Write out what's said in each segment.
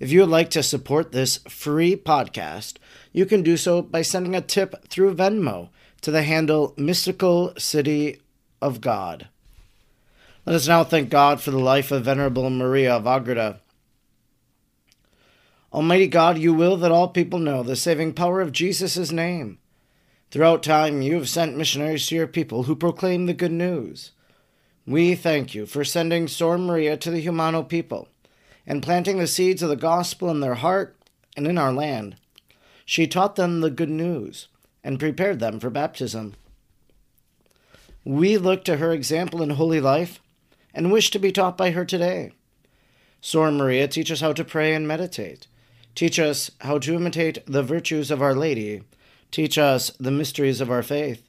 If you would like to support this free podcast, you can do so by sending a tip through Venmo to the handle Mystical City of God. Let us now thank God for the life of Venerable Maria of Agreda. Almighty God, you will that all people know the saving power of Jesus' name. Throughout time, you have sent missionaries to your people who proclaim the good news. We thank you for sending Sor Maria to the Jumano people and planting the seeds of the gospel in their heart and in our land. She taught them the good news and prepared them for baptism. We look to her example in holy life and wish to be taught by her today. Sor Maria, teach us how to pray and meditate. Teach us how to imitate the virtues of Our Lady. Teach us the mysteries of our faith.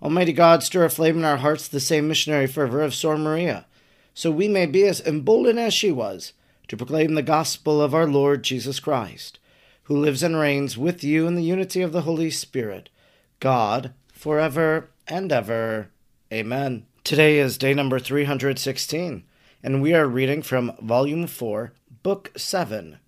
Almighty God, stir aflame in our hearts the same missionary fervor of Sor Maria so we may be as emboldened as she was to proclaim the gospel of our Lord Jesus Christ, who lives and reigns with you in the unity of the Holy Spirit, God, forever and ever. Amen. Today is day number 316, and we are reading from Volume 4, Book 7,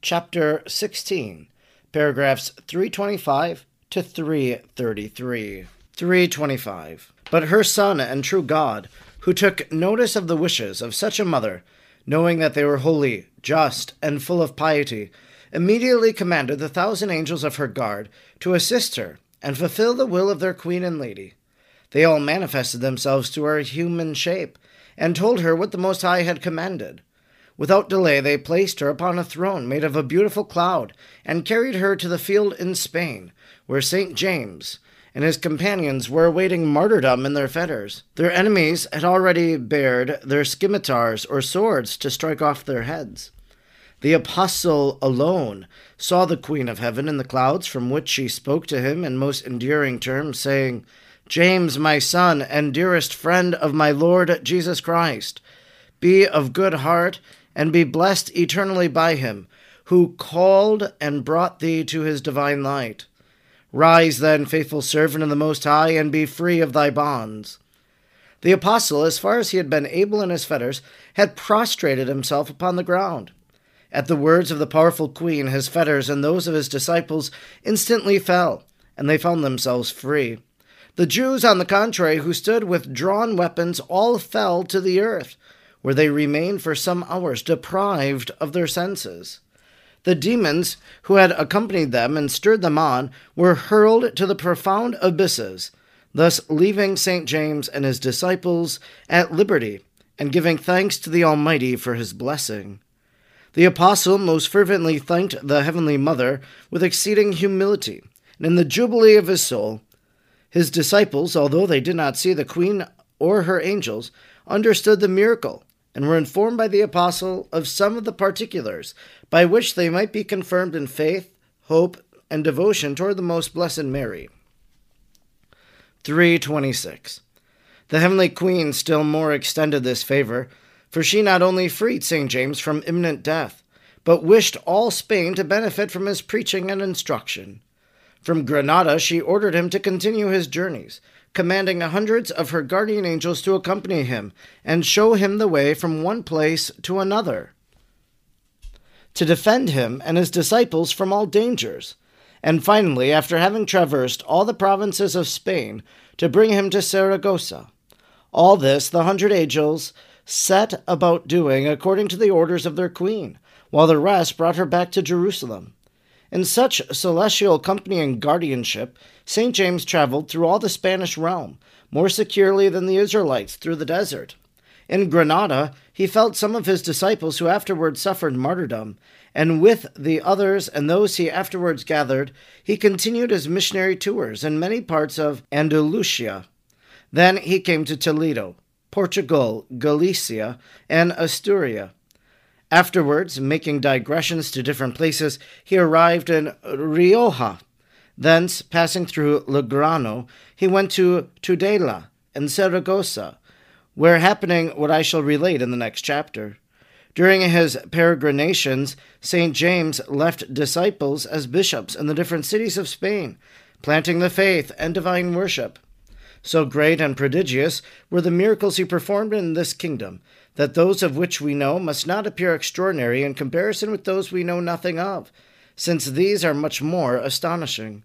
Chapter 16, paragraphs 325 to 333. 325. But her Son and true God, who took notice of the wishes of such a mother, knowing that they were holy, just, and full of piety, immediately commanded the thousand angels of her guard to assist her and fulfill the will of their queen and lady. They all manifested themselves to her human shape, and told her what the Most High had commanded. Without delay, they placed her upon a throne made of a beautiful cloud, and carried her to the field in Spain, where St. James, and his companions were awaiting martyrdom in their fetters. Their enemies had already bared their scimitars or swords to strike off their heads. The apostle alone saw the Queen of Heaven in the clouds, from which she spoke to him in most endearing terms, saying, James, my son and dearest friend of my Lord Jesus Christ, be of good heart and be blessed eternally by him, who called and brought thee to his divine light. Rise then, faithful servant of the Most High, and be free of thy bonds. The apostle, as far as he had been able in his fetters, had prostrated himself upon the ground. At the words of the powerful queen, his fetters and those of his disciples instantly fell, and they found themselves free. The Jews, on the contrary, who stood with drawn weapons, all fell to the earth, where they remained for some hours, deprived of their senses. The demons who had accompanied them and stirred them on were hurled to the profound abysses, thus leaving St. James and his disciples at liberty and giving thanks to the Almighty for his blessing. The apostle most fervently thanked the Heavenly Mother with exceeding humility, and in the jubilee of his soul, his disciples, although they did not see the Queen or her angels, understood the miracle and were informed by the apostle of some of the particulars by which they might be confirmed in faith, hope, and devotion toward the most blessed Mary. 326. The heavenly queen still more extended this favor, for she not only freed St. James from imminent death, but wished all Spain to benefit from his preaching and instruction. From Granada, she ordered him to continue his journeys, commanding hundreds of her guardian angels to accompany him and show him the way from one place to another, to defend him and his disciples from all dangers, and finally, after having traversed all the provinces of Spain, to bring him to Saragossa. All this the hundred angels set about doing according to the orders of their queen, while the rest brought her back to Jerusalem. In such celestial company and guardianship, St. James traveled through all the Spanish realm, more securely than the Israelites through the desert. In Granada, he felt some of his disciples who afterwards suffered martyrdom, and with the others and those he afterwards gathered, he continued his missionary tours in many parts of Andalusia. Then he came to Toledo, Portugal, Galicia, and Asturia. Afterwards, making digressions to different places, he arrived in Rioja. Thence, passing through Logroño, he went to Tudela and Saragossa, where happening what I shall relate in the next chapter. During his peregrinations, St. James left disciples as bishops in the different cities of Spain, planting the faith and divine worship. So great and prodigious were the miracles he performed in this kingdom that those of which we know must not appear extraordinary in comparison with those we know nothing of, since these are much more astonishing.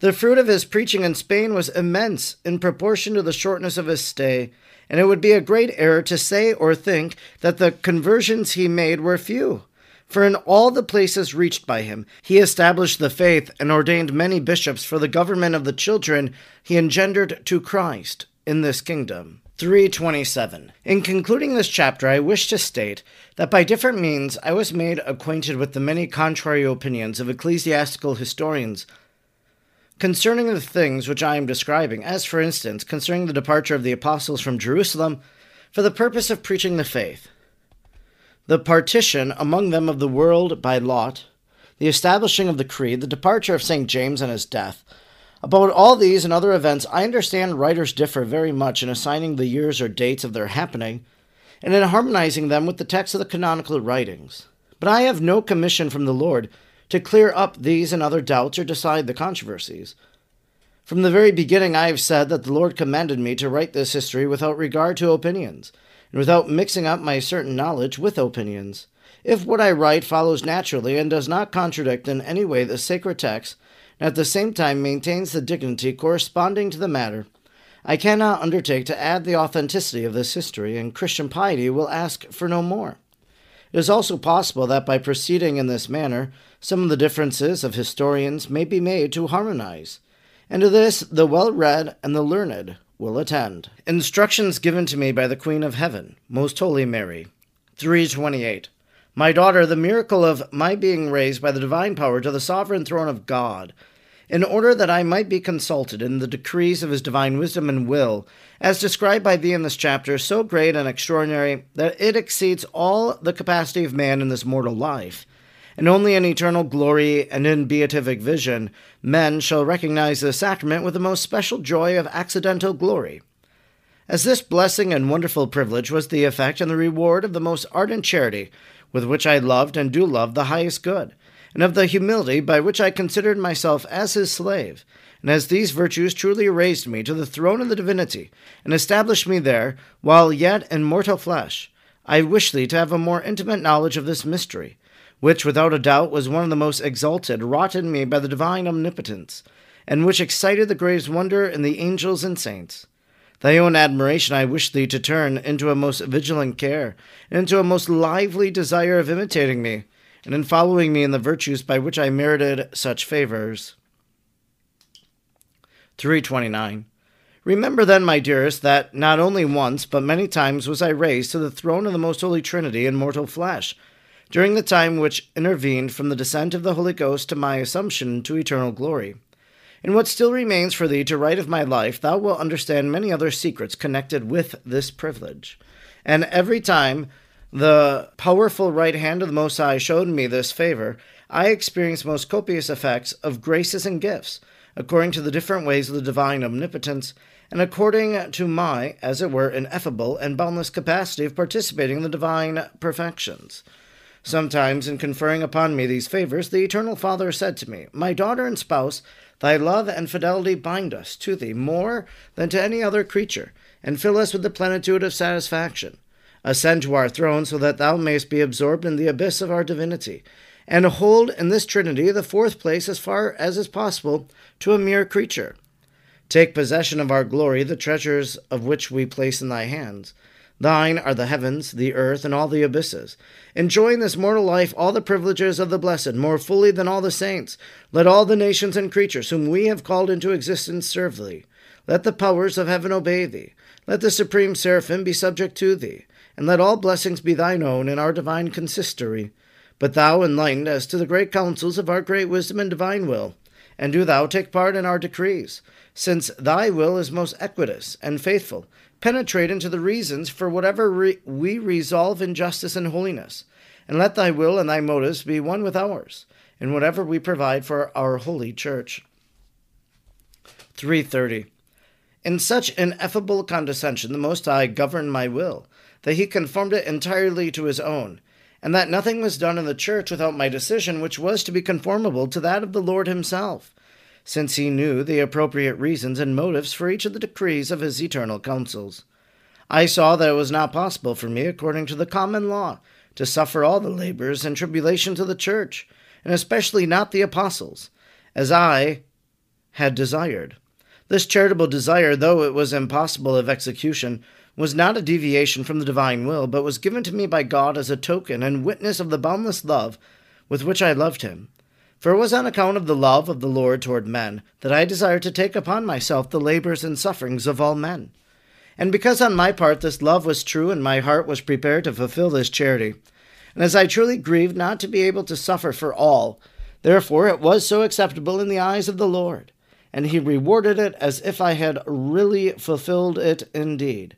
The fruit of his preaching in Spain was immense in proportion to the shortness of his stay, and it would be a great error to say or think that the conversions he made were few. For in all the places reached by him, he established the faith and ordained many bishops for the government of the children he engendered to Christ in this kingdom. 327. In concluding this chapter, I wish to state that by different means I was made acquainted with the many contrary opinions of ecclesiastical historians concerning the things which I am describing, as for instance, concerning the departure of the apostles from Jerusalem for the purpose of preaching the faith, the partition among them of the world by lot, the establishing of the creed, the departure of St. James and his death, about all these and other events, I understand writers differ very much in assigning the years or dates of their happening, and in harmonizing them with the text of the canonical writings. But I have no commission from the Lord to clear up these and other doubts or decide the controversies. From the very beginning, I have said that the Lord commanded me to write this history without regard to opinions, and without mixing up my certain knowledge with opinions. If what I write follows naturally and does not contradict in any way the sacred text, and at the same time maintains the dignity corresponding to the matter. I cannot undertake to add the authenticity of this history, and Christian piety will ask for no more. It is also possible that by proceeding in this manner, some of the differences of historians may be made to harmonize, and to this the well read and the learned will attend. Instructions given to me by the Queen of Heaven, Most Holy Mary. 328. My daughter, the miracle of my being raised by the divine power to the sovereign throne of God, in order that I might be consulted in the decrees of his divine wisdom and will, as described by thee in this chapter, so great and extraordinary that it exceeds all the capacity of man in this mortal life. And only in eternal glory and in beatific vision men shall recognize the sacrament with the most special joy of accidental glory. As this blessing and wonderful privilege was the effect and the reward of the most ardent charity with which I loved and do love the highest good, and of the humility by which I considered myself as his slave. And as these virtues truly raised me to the throne of the divinity, and established me there, while yet in mortal flesh, I wish thee to have a more intimate knowledge of this mystery, which without a doubt was one of the most exalted wrought in me by the divine omnipotence, and which excited the greatest wonder in the angels and saints. Thy own admiration I wish thee to turn into a most vigilant care, into a most lively desire of imitating me, and in following me in the virtues by which I merited such favors. 329. Remember then, my dearest, that not only once, but many times was I raised to the throne of the most holy Trinity in mortal flesh, during the time which intervened from the descent of the Holy Ghost to my assumption to eternal glory. In what still remains for thee to write of my life, thou wilt understand many other secrets connected with this privilege. And every time the powerful right hand of the Most High showed me this favor, I experienced most copious effects of graces and gifts, according to the different ways of the divine omnipotence, and according to my, as it were, ineffable and boundless capacity of participating in the divine perfections. Sometimes, in conferring upon me these favors, the Eternal Father said to me, My daughter and spouse, Thy love and fidelity bind us to thee more than to any other creature, and fill us with the plenitude of satisfaction. Ascend to our throne so that thou mayst be absorbed in the abyss of our divinity, and hold in this Trinity the fourth place as far as is possible to a mere creature. Take possession of our glory, the treasures of which we place in thy hands. Thine are the heavens, the earth, and all the abysses. Enjoy in this mortal life all the privileges of the blessed, more fully than all the saints. Let all the nations and creatures whom we have called into existence serve thee. Let the powers of heaven obey thee. Let the supreme seraphim be subject to thee. And let all blessings be thine own in our divine consistory. But thou enlightened as to the great counsels of our great wisdom and divine will, and do thou take part in our decrees, since thy will is most equitous and faithful penetrate into the reasons for whatever re- we resolve in justice and holiness, and let thy will and thy motives be one with ours, in whatever we provide for our holy church. 330. In such ineffable condescension the Most High governed my will, that he conformed it entirely to his own, and that nothing was done in the church without my decision, which was to be conformable to that of the Lord himself, since he knew the appropriate reasons and motives for each of the decrees of his eternal counsels. I saw that it was not possible for me, according to the common law, to suffer all the labors and tribulations of the church, and especially not the apostles, as I had desired. This charitable desire, though it was impossible of execution, was not a deviation from the divine will, but was given to me by God as a token and witness of the boundless love with which I loved him. For it was on account of the love of the Lord toward men that I desired to take upon myself the labors and sufferings of all men. And because on my part this love was true and my heart was prepared to fulfill this charity, and as I truly grieved not to be able to suffer for all, therefore it was so acceptable in the eyes of the Lord, and he rewarded it as if I had really fulfilled it indeed.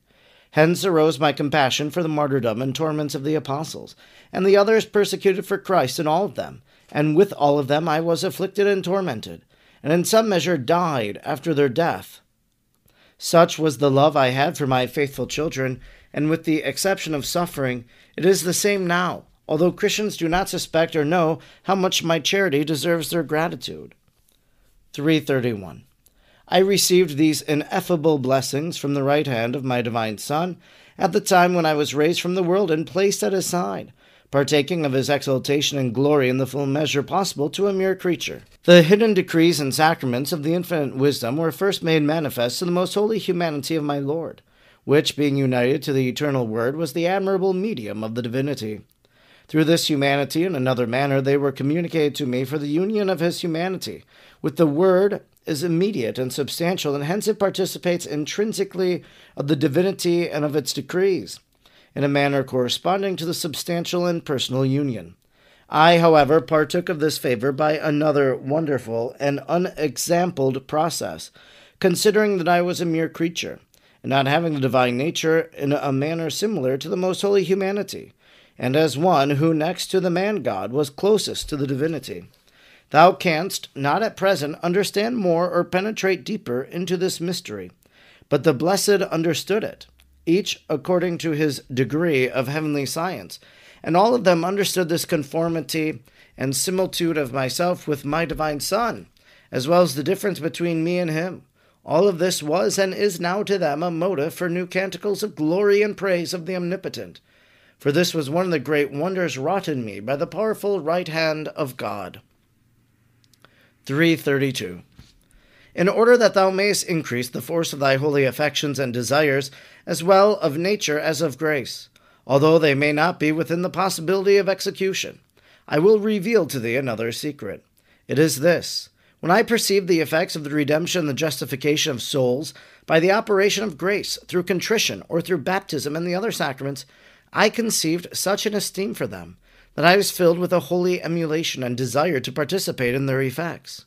Hence arose my compassion for the martyrdom and torments of the apostles, and the others persecuted for Christ, and all of them, and with all of them I was afflicted and tormented, and in some measure died after their death. Such was the love I had for my faithful children, and with the exception of suffering, it is the same now, although Christians do not suspect or know how much my charity deserves their gratitude. 331. I received these ineffable blessings from the right hand of my divine Son at the time when I was raised from the world and placed at his side, partaking of his exaltation and glory in the full measure possible to a mere creature. The hidden decrees and sacraments of the infinite wisdom were first made manifest to the most holy humanity of my Lord, which, being united to the eternal Word, was the admirable medium of the divinity. Through this humanity, in another manner, they were communicated to me, for the union of his humanity with the Word is immediate and substantial, and hence it participates intrinsically of the divinity and of its decrees in a manner corresponding to the substantial and personal union. I, however, partook of this favor by another wonderful and unexampled process, considering that I was a mere creature, and not having the divine nature in a manner similar to the most holy humanity, and as one who, next to the man God, was closest to the divinity. Thou canst not at present understand more or penetrate deeper into this mystery, but the blessed understood it, each according to his degree of heavenly science. And all of them understood this conformity and similitude of myself with my divine Son, as well as the difference between me and him. All of this was and is now to them a motive for new canticles of glory and praise of the Omnipotent. For this was one of the great wonders wrought in me by the powerful right hand of God. 332 in order that thou mayest increase the force of thy holy affections and desires, as well of nature as of grace, although they may not be within the possibility of execution. I will reveal to thee another secret. It is this when I perceived the effects of the redemption and the justification of souls by the operation of grace through contrition or through baptism and the other sacraments, I conceived such an esteem for them that I was filled with a holy emulation and desire to participate in their effects.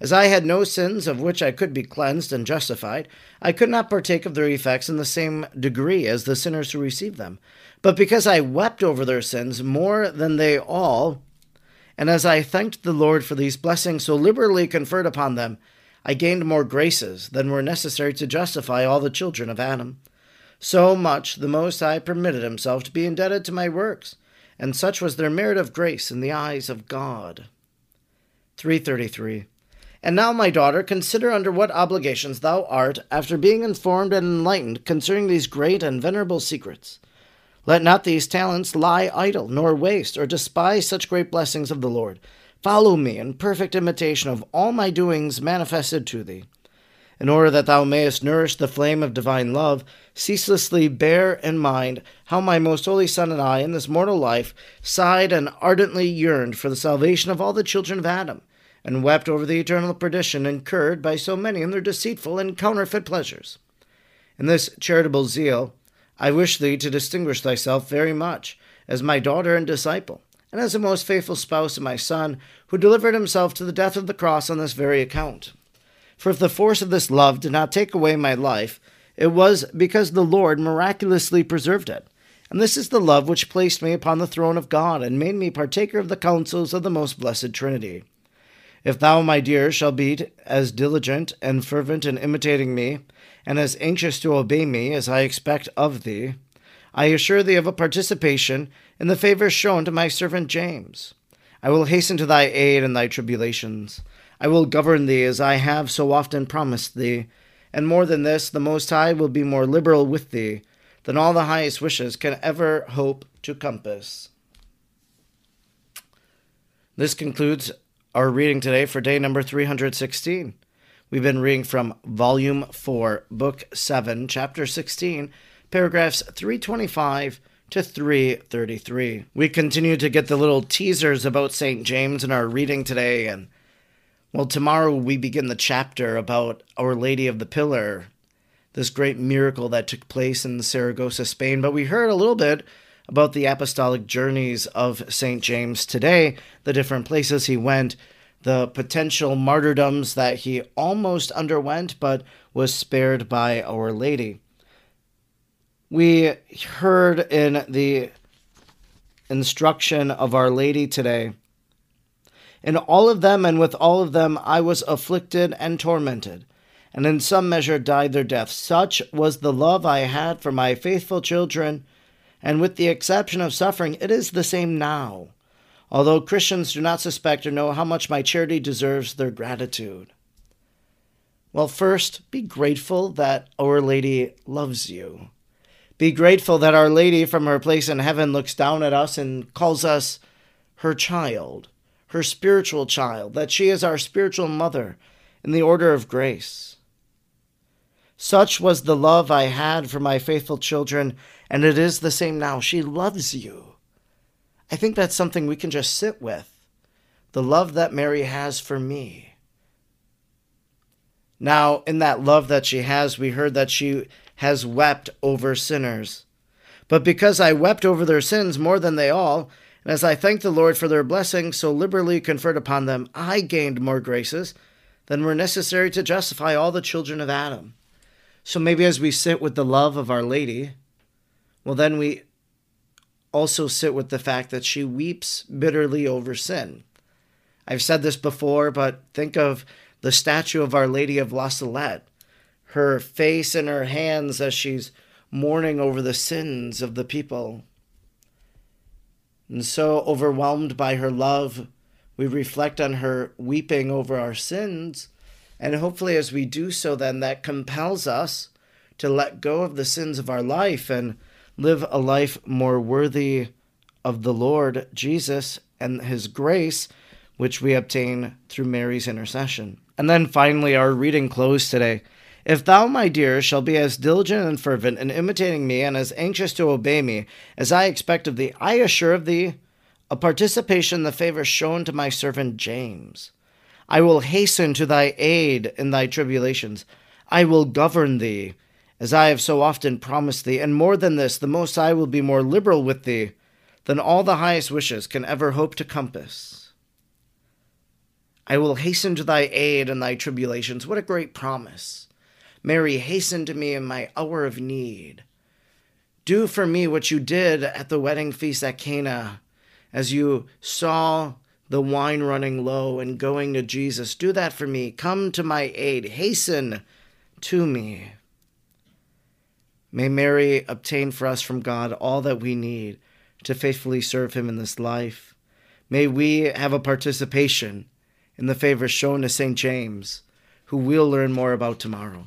As I had no sins of which I could be cleansed and justified, I could not partake of their effects in the same degree as the sinners who received them. But because I wept over their sins more than they all, and as I thanked the Lord for these blessings so liberally conferred upon them, I gained more graces than were necessary to justify all the children of Adam. So much the Most High permitted himself to be indebted to my works, and such was their merit of grace in the eyes of God. 333. And now, my daughter, consider under what obligations thou art, after being informed and enlightened concerning these great and venerable secrets. Let not these talents lie idle, nor waste, or despise such great blessings of the Lord. Follow me in perfect imitation of all my doings manifested to thee. In order that thou mayest nourish the flame of divine love, ceaselessly bear in mind how my most holy Son and I, in this mortal life, sighed and ardently yearned for the salvation of all the children of Adam and wept over the eternal perdition incurred by so many in their deceitful and counterfeit pleasures. In this charitable zeal, I wish thee to distinguish thyself very much, as my daughter and disciple, and as a most faithful spouse of my Son, who delivered himself to the death of the cross on this very account. For if the force of this love did not take away my life, it was because the Lord miraculously preserved it, And this is the love which placed me upon the throne of God, and made me partaker of the counsels of the most blessed Trinity. If thou, my dear, shall be as diligent and fervent in imitating me, and as anxious to obey me as I expect of thee, I assure thee of a participation in the favour shown to my servant James. I will hasten to thy aid in thy tribulations. I will govern thee as I have so often promised thee, and more than this, the Most High will be more liberal with thee than all the highest wishes can ever hope to compass. This concludes our reading today for day number 316. We've been reading from Volume 4, Book 7, Chapter 16, paragraphs 325 to 333. We continue to get the little teasers about St. James in our reading today, and well, tomorrow we begin the chapter about Our Lady of the Pillar, this great miracle that took place in Saragossa, Spain. But we heard a little bit about the apostolic journeys of St. James today, the different places he went, the potential martyrdoms that he almost underwent but was spared by Our Lady. We heard in the instruction of Our Lady today in all of them and with all of them I was afflicted and tormented, and in some measure died their death. Such was the love I had for my faithful children, and with the exception of suffering, it is the same now, although Christians do not suspect or know how much my charity deserves their gratitude. Well, first, be grateful that Our Lady loves you. Be grateful that Our Lady from her place in heaven looks down at us and calls us her child her spiritual child, that she is our spiritual mother in the order of grace. Such was the love I had for my faithful children, and it is the same now. She loves you. I think that's something we can just sit with the love that Mary has for me. Now, in that love that she has, we heard that she has wept over sinners. But because I wept over their sins more than they all, as I thanked the Lord for their blessing so liberally conferred upon them, I gained more graces than were necessary to justify all the children of Adam. So maybe as we sit with the love of Our Lady, well, then we also sit with the fact that she weeps bitterly over sin. I've said this before, but think of the statue of Our Lady of La Salette, her face in her hands as she's mourning over the sins of the people. And so, overwhelmed by her love, we reflect on her weeping over our sins. And hopefully, as we do so, then that compels us to let go of the sins of our life and live a life more worthy of the Lord Jesus and his grace, which we obtain through Mary's intercession. And then finally, our reading close today. If thou, my dear, shall be as diligent and fervent in imitating me, and as anxious to obey me, as I expect of thee, I assure of thee a participation in the favor shown to my servant James. I will hasten to thy aid in thy tribulations. I will govern thee, as I have so often promised thee, and more than this, the Most High will be more liberal with thee than all the highest wishes can ever hope to compass. I will hasten to thy aid in thy tribulations. What a great promise! Mary, hasten to me in my hour of need. Do for me what you did at the wedding feast at Cana, as you saw the wine running low and going to Jesus. Do that for me. Come to my aid. Hasten to me. May Mary obtain for us from God all that we need to faithfully serve Him in this life. May we have a participation in the favor shown to St. James, who we'll learn more about tomorrow.